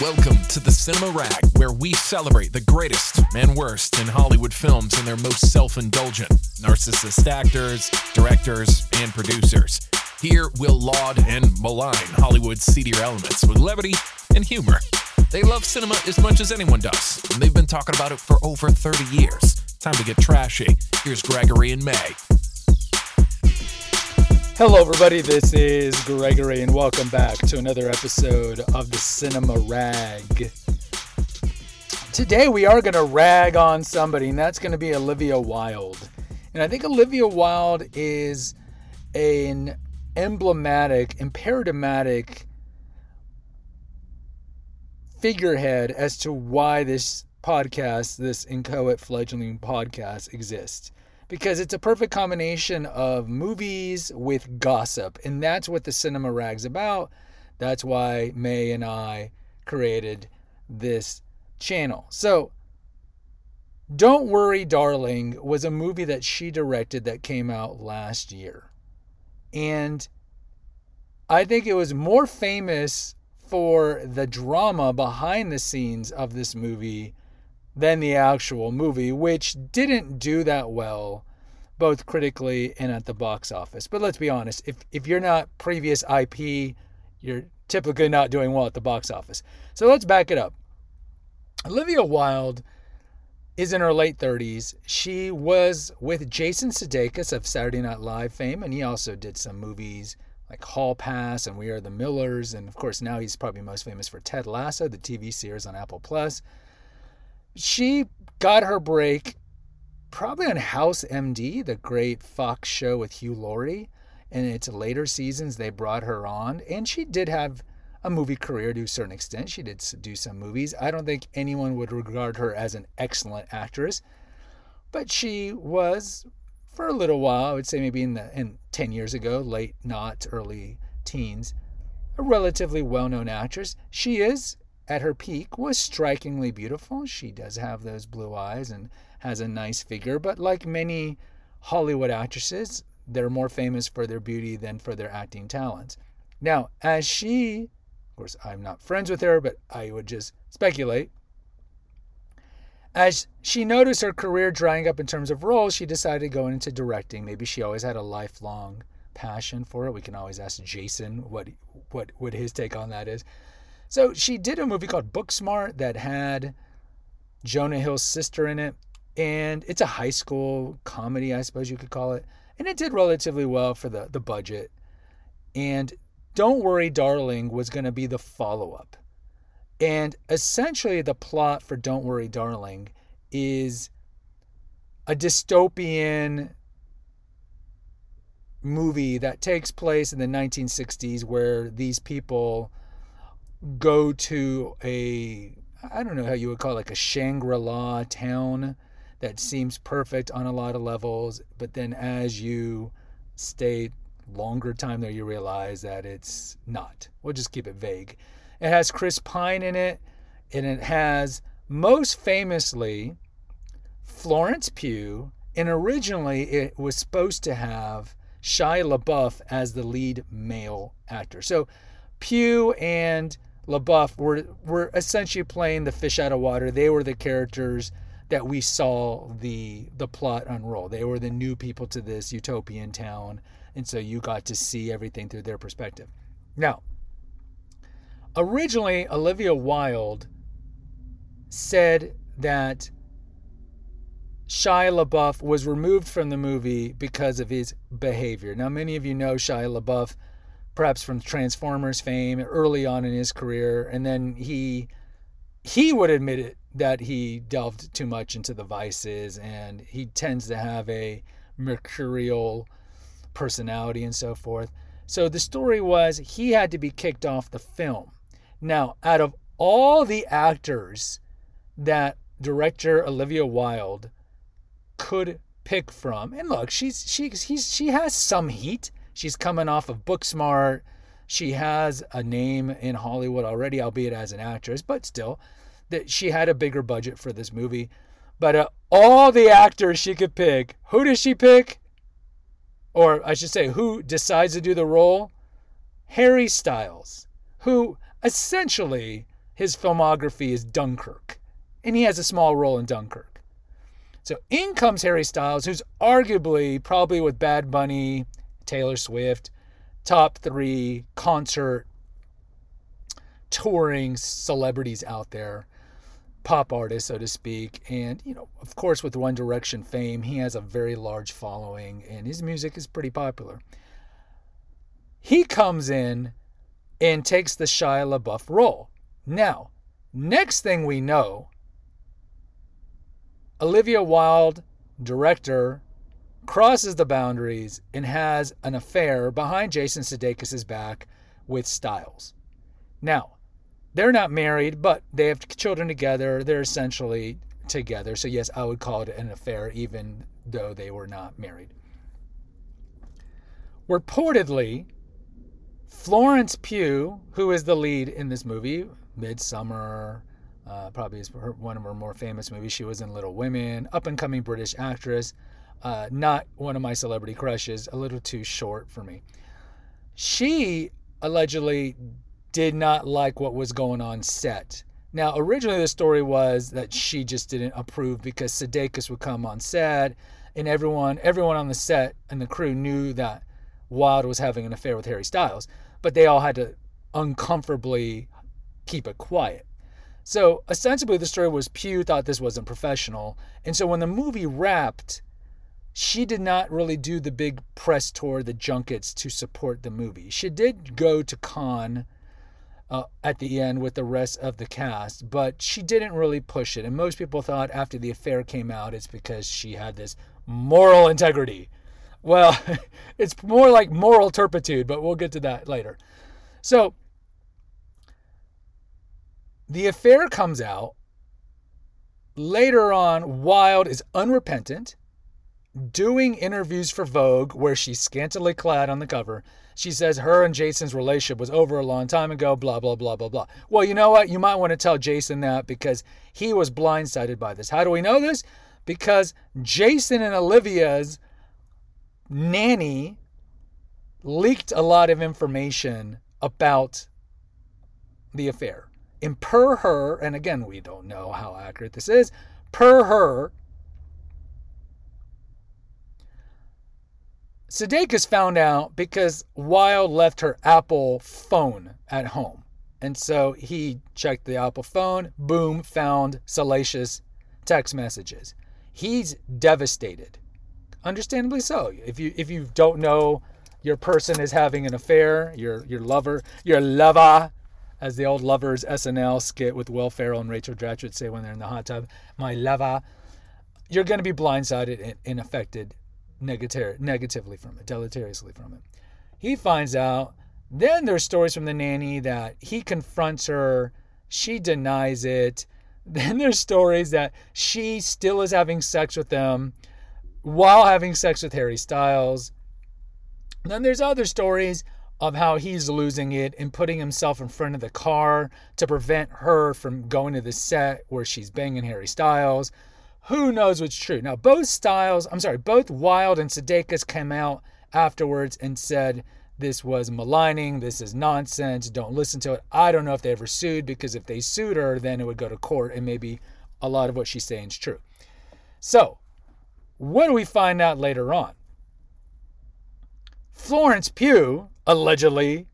Welcome to the Cinema Rag, where we celebrate the greatest and worst in Hollywood films and their most self indulgent, narcissist actors, directors, and producers. Here we'll laud and malign Hollywood's seedier elements with levity and humor. They love cinema as much as anyone does, and they've been talking about it for over 30 years. Time to get trashy. Here's Gregory and May. Hello, everybody. This is Gregory, and welcome back to another episode of the Cinema Rag. Today, we are going to rag on somebody, and that's going to be Olivia Wilde. And I think Olivia Wilde is an emblematic paradigmatic figurehead as to why this podcast, this inchoate fledgling podcast, exists because it's a perfect combination of movies with gossip. And that's what the Cinema Rag's about. That's why May and I created this channel. So, Don't Worry, Darling was a movie that she directed that came out last year. And I think it was more famous for the drama behind the scenes of this movie than the actual movie, which didn't do that well, both critically and at the box office. But let's be honest, if, if you're not previous IP, you're typically not doing well at the box office. So let's back it up. Olivia Wilde is in her late 30s. She was with Jason Sudeikis of Saturday Night Live fame, and he also did some movies like Hall Pass and We Are the Millers. And of course, now he's probably most famous for Ted Lasso, the TV series on Apple Plus she got her break probably on House MD, the great Fox show with Hugh Laurie. In its later seasons, they brought her on, and she did have a movie career to a certain extent. She did do some movies. I don't think anyone would regard her as an excellent actress, but she was for a little while. I would say maybe in the in ten years ago, late not early teens, a relatively well-known actress. She is at her peak was strikingly beautiful. She does have those blue eyes and has a nice figure, but like many Hollywood actresses, they're more famous for their beauty than for their acting talents. Now, as she, of course, I'm not friends with her, but I would just speculate. As she noticed her career drying up in terms of roles, she decided to go into directing. Maybe she always had a lifelong passion for it. We can always ask Jason what what what his take on that is. So she did a movie called Booksmart that had Jonah Hill's sister in it. And it's a high school comedy, I suppose you could call it. And it did relatively well for the, the budget. And Don't Worry, Darling was going to be the follow up. And essentially, the plot for Don't Worry, Darling is a dystopian movie that takes place in the 1960s where these people go to a I don't know how you would call it, like a Shangri-La town that seems perfect on a lot of levels, but then as you stay longer time there you realize that it's not. We'll just keep it vague. It has Chris Pine in it and it has most famously Florence Pugh and originally it was supposed to have Shia LaBeouf as the lead male actor. So Pugh and LaBeouf were were essentially playing the fish out of water. They were the characters that we saw the the plot unroll. They were the new people to this utopian town, and so you got to see everything through their perspective. Now, originally Olivia Wilde said that Shia LaBeouf was removed from the movie because of his behavior. Now, many of you know Shia LaBeouf perhaps from Transformers fame early on in his career, and then he he would admit it that he delved too much into the vices, and he tends to have a mercurial personality and so forth. So the story was he had to be kicked off the film. Now, out of all the actors that director Olivia Wilde could pick from, and look, she's she he's, she has some heat. She's coming off of Booksmart. She has a name in Hollywood already, albeit as an actress, but still, that she had a bigger budget for this movie. But uh, all the actors she could pick, who does she pick? Or I should say, who decides to do the role? Harry Styles, who essentially his filmography is Dunkirk, and he has a small role in Dunkirk. So in comes Harry Styles, who's arguably, probably with Bad Bunny, Taylor Swift, top three concert touring celebrities out there, pop artists, so to speak. And, you know, of course, with One Direction fame, he has a very large following and his music is pretty popular. He comes in and takes the Shia LaBeouf role. Now, next thing we know, Olivia Wilde, director, crosses the boundaries and has an affair behind Jason Sudeikis' back with Styles. Now, they're not married, but they have children together. They're essentially together. So, yes, I would call it an affair, even though they were not married. Reportedly, Florence Pugh, who is the lead in this movie, Midsummer, uh, probably is one of her more famous movies. She was in Little Women, up and coming British actress. Uh, not one of my celebrity crushes, a little too short for me. She allegedly did not like what was going on set. Now, originally the story was that she just didn't approve because Sudeikis would come on set, and everyone, everyone on the set and the crew knew that Wilde was having an affair with Harry Styles, but they all had to uncomfortably keep it quiet. So ostensibly, the story was Pugh thought this wasn't professional. And so when the movie wrapped, she did not really do the big press tour, the junkets to support the movie. She did go to Cannes uh, at the end with the rest of the cast, but she didn't really push it. And most people thought after the affair came out, it's because she had this moral integrity. Well, it's more like moral turpitude, but we'll get to that later. So the affair comes out. Later on, Wilde is unrepentant, doing interviews for Vogue where she's scantily clad on the cover. She says her and Jason's relationship was over a long time ago, blah, blah, blah, blah, blah. Well, you know what? You might want to tell Jason that because he was blindsided by this. How do we know this? Because Jason and Olivia's nanny leaked a lot of information about the affair. And per her, and again, we don't know how accurate this is, per her, Sudeikis found out because Wilde left her Apple phone at home. And so he checked the Apple phone, boom, found salacious text messages. He's devastated. Understandably so. If you if you don't know your person is having an affair, your your lover, your lover as the old lovers SNL skit with Will Ferrell and Rachel Dratch would say when they're in the hot tub, my lover, you're going to be blindsided and, and affected negative, negatively from it, deleteriously from it. He finds out. Then there's stories from the nanny that he confronts her, she denies it. Then there's stories that she still is having sex with them while having sex with Harry Styles. Then there's other stories of how he's losing it and putting himself in front of the car to prevent her from going to the set where she's banging Harry Styles. Who knows what's true? Now, both Styles, I'm sorry, both Wilde and Sudeikis came out afterwards and said this was maligning, this is nonsense, don't listen to it. I don't know if they ever sued because if they sued her, then it would go to court and maybe a lot of what she's saying is true. So, what do we find out later on? Florence Pugh, allegedly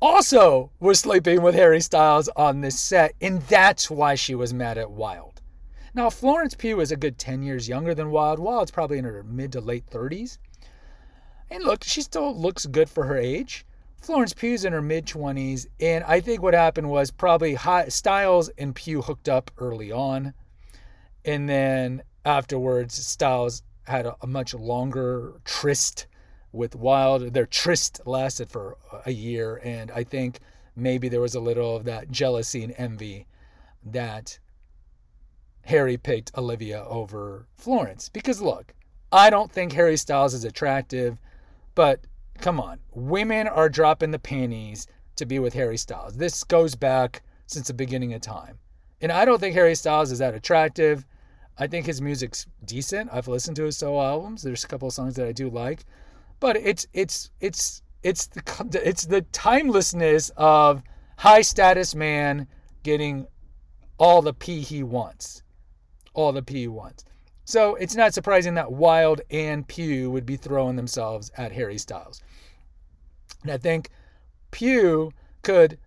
also was sleeping with Harry Styles on this set, and that's why she was mad at Wilde. Now, Florence Pugh is a good 10 years younger than Wilde Wilde's probably in her mid to late 30s. And look, she still looks good for her age. Florence Pugh's in her mid 20s, and I think what happened was probably high, Styles and Pugh hooked up early on, and then afterwards, Styles had a, a much longer tryst with Wilde. Their tryst lasted for a year, and I think maybe there was a little of that jealousy and envy that Harry picked Olivia over Florence. Because look, I don't think Harry Styles is attractive, but come on, women are dropping the panties to be with Harry Styles. This goes back since the beginning of time. And I don't think Harry Styles is that attractive. I think his music's decent. I've listened to his solo albums. There's a couple of songs that I do like but it's it's it's it's the it's the timelessness of high status man getting all the pee he wants. All the pee ones. So it's not surprising that Wilde and Pugh would be throwing themselves at Harry Styles. And I think Pugh could,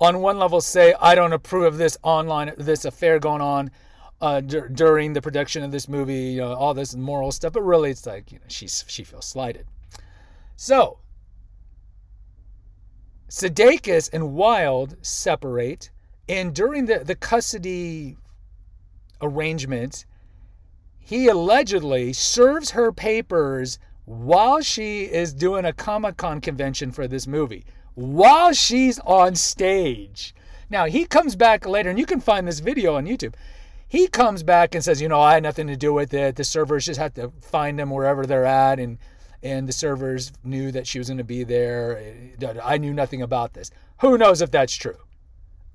on one level, say, I don't approve of this online, this affair going on uh, d- during the production of this movie, you know, all this moral stuff. But really, it's like, you know, she's, she feels slighted. So, Sudeikis and Wilde separate. And during the, the custody arrangement, he allegedly serves her papers while she is doing a Comic Con convention for this movie, while she's on stage. Now, he comes back later, and you can find this video on YouTube. He comes back and says, You know, I had nothing to do with it. The servers just had to find them wherever they're at, and, and the servers knew that she was going to be there. I knew nothing about this. Who knows if that's true?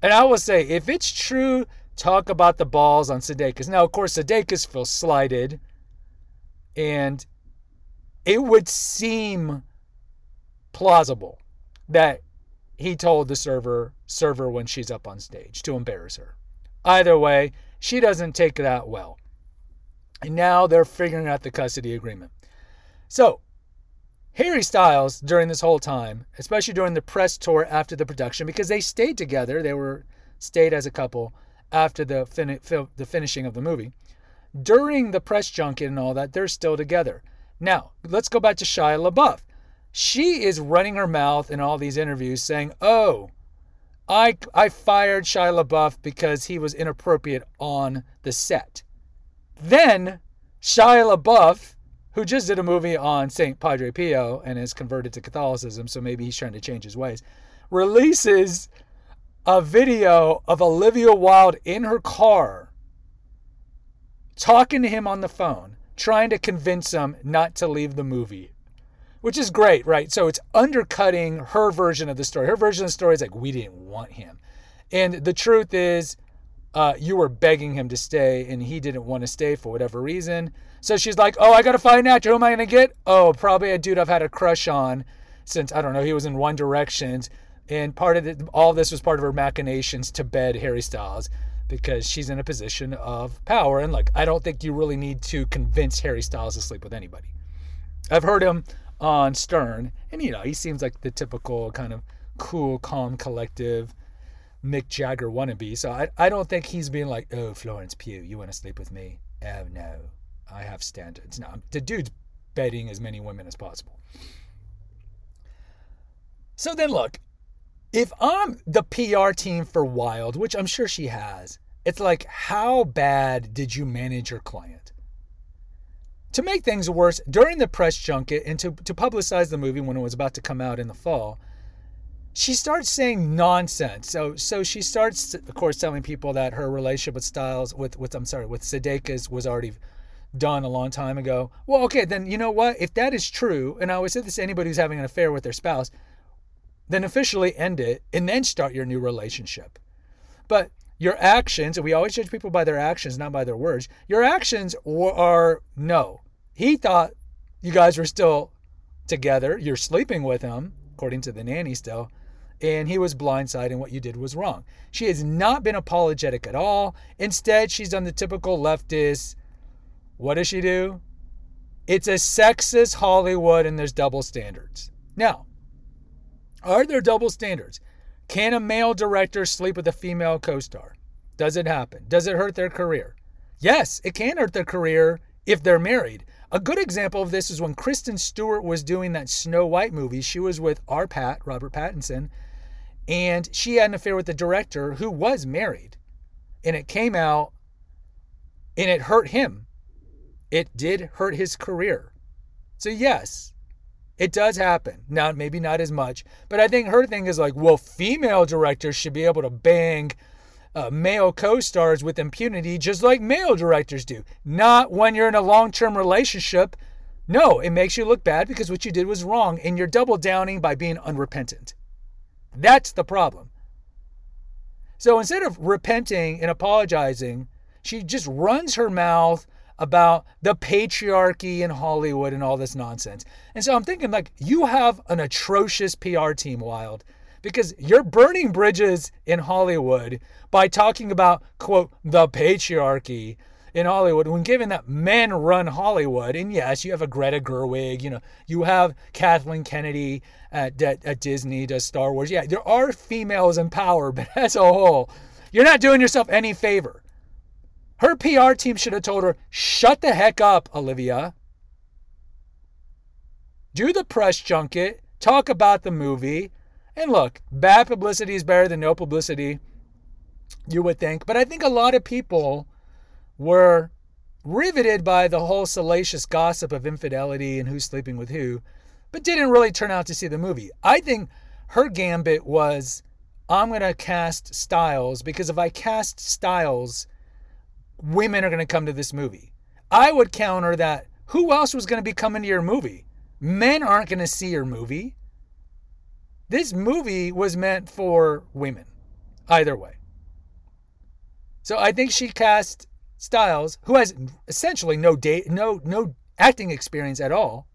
And I will say, if it's true talk about the balls on Sudeikis. Now, of course, Sudeikis feels slighted, and it would seem plausible that he told the server server when she's up on stage to embarrass her. Either way, she doesn't take that well. And now they're figuring out the custody agreement. So, Harry Styles, during this whole time, especially during the press tour after the production, because they stayed together, they were stayed as a couple, after the, fin- the finishing of the movie. During the press junket and all that, they're still together. Now, let's go back to Shia LaBeouf. She is running her mouth in all these interviews saying, Oh, I, I fired Shia LaBeouf because he was inappropriate on the set. Then Shia LaBeouf, who just did a movie on St. Padre Pio and is converted to Catholicism, so maybe he's trying to change his ways, releases a video of Olivia Wilde in her car talking to him on the phone, trying to convince him not to leave the movie. Which is great, right? So it's undercutting her version of the story. Her version of the story is like, we didn't want him. And the truth is, uh, you were begging him to stay and he didn't want to stay for whatever reason. So she's like, oh, I got to find out. Who am I going to get? Oh, probably a dude I've had a crush on since, I don't know, he was in One Directions and part of the, all this was part of her machinations to bed Harry Styles because she's in a position of power. And like, I don't think you really need to convince Harry Styles to sleep with anybody. I've heard him on Stern, and you know, he seems like the typical kind of cool, calm, collective Mick Jagger wannabe. So I, I don't think he's being like, oh, Florence Pugh, you want to sleep with me? Oh, no, I have standards. No, the dude's bedding as many women as possible. So then, look, if I'm the PR team for Wilde, which I'm sure she has, it's like, how bad did you manage your client? To make things worse, during the press junket and to, to publicize the movie when it was about to come out in the fall, she starts saying nonsense. So so she starts, of course, telling people that her relationship with Styles, with with I'm sorry, with Sudeikis was already done a long time ago. Well, okay, then you know what? If that is true, and I always say this to anybody who's having an affair with their spouse, then officially end it and then start your new relationship. But your actions, and we always judge people by their actions, not by their words, your actions are no. He thought you guys were still together. You're sleeping with him, according to the nanny still. And he was blindsided, and what you did was wrong. She has not been apologetic at all. Instead, she's done the typical leftist. What does she do? It's a sexist Hollywood, and there's double standards. Now, are there double standards? Can a male director sleep with a female co star? Does it happen? Does it hurt their career? Yes, it can hurt their career if they're married. A good example of this is when Kristen Stewart was doing that Snow White movie. She was with our Pat, Robert Pattinson, and she had an affair with the director who was married. And it came out and it hurt him. It did hurt his career. So, yes, it does happen. Now, maybe not as much, but I think her thing is like, well, female directors should be able to bang uh, male co stars with impunity just like male directors do. Not when you're in a long term relationship. No, it makes you look bad because what you did was wrong and you're double downing by being unrepentant. That's the problem. So instead of repenting and apologizing, she just runs her mouth about the patriarchy in Hollywood and all this nonsense. And so I'm thinking, like, you have an atrocious PR team, Wilde, because you're burning bridges in Hollywood by talking about, quote, the patriarchy in Hollywood when given that men run Hollywood. And yes, you have a Greta Gerwig, you know, you have Kathleen Kennedy at, at, at Disney, does Star Wars. Yeah, there are females in power, but as a whole, you're not doing yourself any favor. Her PR team should have told her, shut the heck up, Olivia. Do the press junket, talk about the movie. And look, bad publicity is better than no publicity, you would think. But I think a lot of people were riveted by the whole salacious gossip of infidelity and who's sleeping with who, but didn't really turn out to see the movie. I think her gambit was I'm going to cast Styles because if I cast Styles, women are going to come to this movie. I would counter that who else was going to be coming to your movie? Men aren't going to see your movie. This movie was meant for women, either way. So I think she cast Styles, who has essentially no date, no no acting experience at all,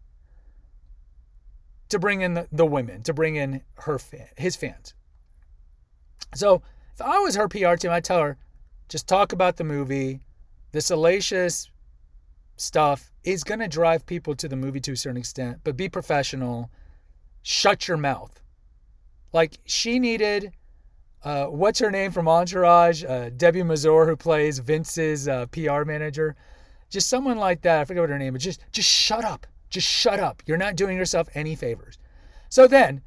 to bring in the, the women, to bring in her fan, his fans. So if I was her PR team, I'd tell her, just talk about the movie. The salacious stuff is going to drive people to the movie to a certain extent, but be professional. Shut your mouth. Like she needed uh, what's her name from Entourage? Uh, Debbie Mazar, who plays Vince's uh, PR manager. Just someone like that. I forget what her name is. Just, just shut up. Just shut up. You're not doing yourself any favors. So then,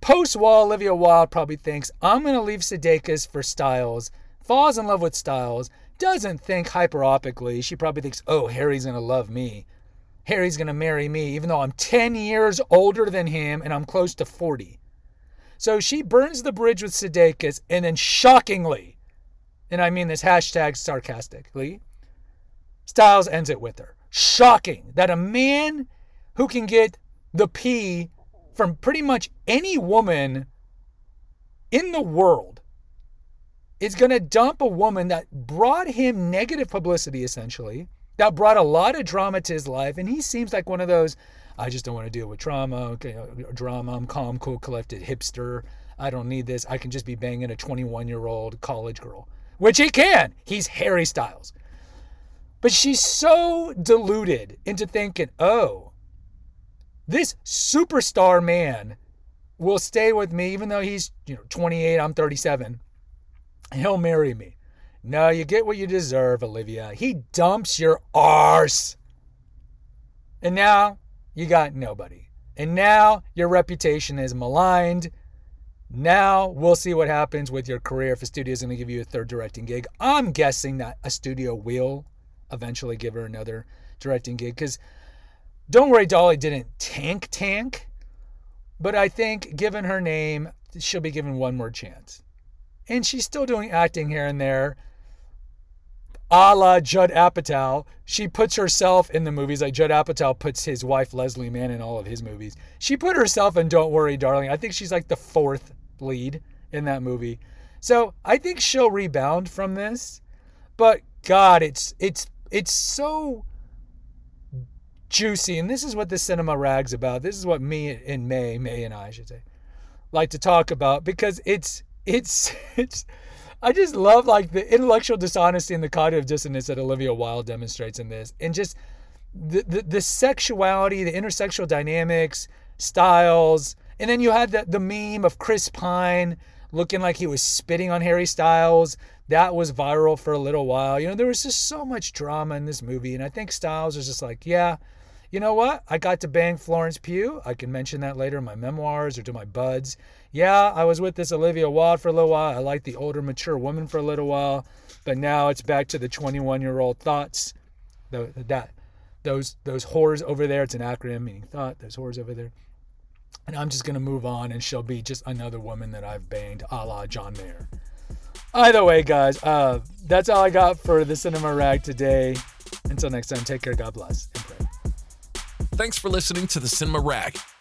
post wall, Olivia Wilde probably thinks, I'm going to leave Sudeikis for Styles, falls in love with Styles, doesn't think hyperopically. She probably thinks, oh, Harry's going to love me. Harry's going to marry me, even though I'm 10 years older than him and I'm close to 40. So she burns the bridge with Sudeikis, and then shockingly, and I mean this hashtag sarcastically, Styles ends it with her. Shocking that a man who can get the P from pretty much any woman in the world is going to dump a woman that brought him negative publicity, essentially, that brought a lot of drama to his life. And he seems like one of those I just don't want to deal with trauma, okay, uh, drama. I'm calm, cool, collected, hipster. I don't need this. I can just be banging a 21 year old college girl, which he can. He's Harry Styles. But she's so deluded into thinking, oh, this superstar man will stay with me even though he's you know 28, I'm 37. He'll marry me. No, you get what you deserve, Olivia. He dumps your arse. And now you got nobody. And now your reputation is maligned. Now we'll see what happens with your career if a studio is going to give you a third directing gig. I'm guessing that a studio will eventually give her another directing gig because don't worry, Dolly didn't tank tank, but I think given her name, she'll be given one more chance. And she's still doing acting here and there a la Judd Apatow. She puts herself in the movies like Judd Apatow puts his wife Leslie Mann in all of his movies. She put herself in Don't Worry, Darling. I think she's like the fourth lead in that movie. So I think she'll rebound from this. But God, it's it's it's so juicy, and this is what the cinema rags about. This is what me and May, May and I, I should say, like to talk about because it's it's it's I just love like the intellectual dishonesty and the cognitive dissonance that Olivia Wilde demonstrates in this, and just the the, the sexuality, the intersexual dynamics, Styles, and then you had the the meme of Chris Pine looking like he was spitting on Harry Styles. That was viral for a little while. You know, there was just so much drama in this movie, and I think Styles was just like, yeah. You know what? I got to bang Florence Pugh. I can mention that later in my memoirs or to my buds. Yeah, I was with this Olivia Wilde for a little while. I liked the older, mature woman for a little while, but now it's back to the 21-year-old thoughts. The, that those those whores over there. It's an acronym meaning thought. Those whores over there. And I'm just gonna move on, and she'll be just another woman that I've banged, a la John Mayer. Either way, guys, uh, that's all I got for the Cinema Rag today. Until next time, take care. God bless. Thanks for listening to the Cinema Rag.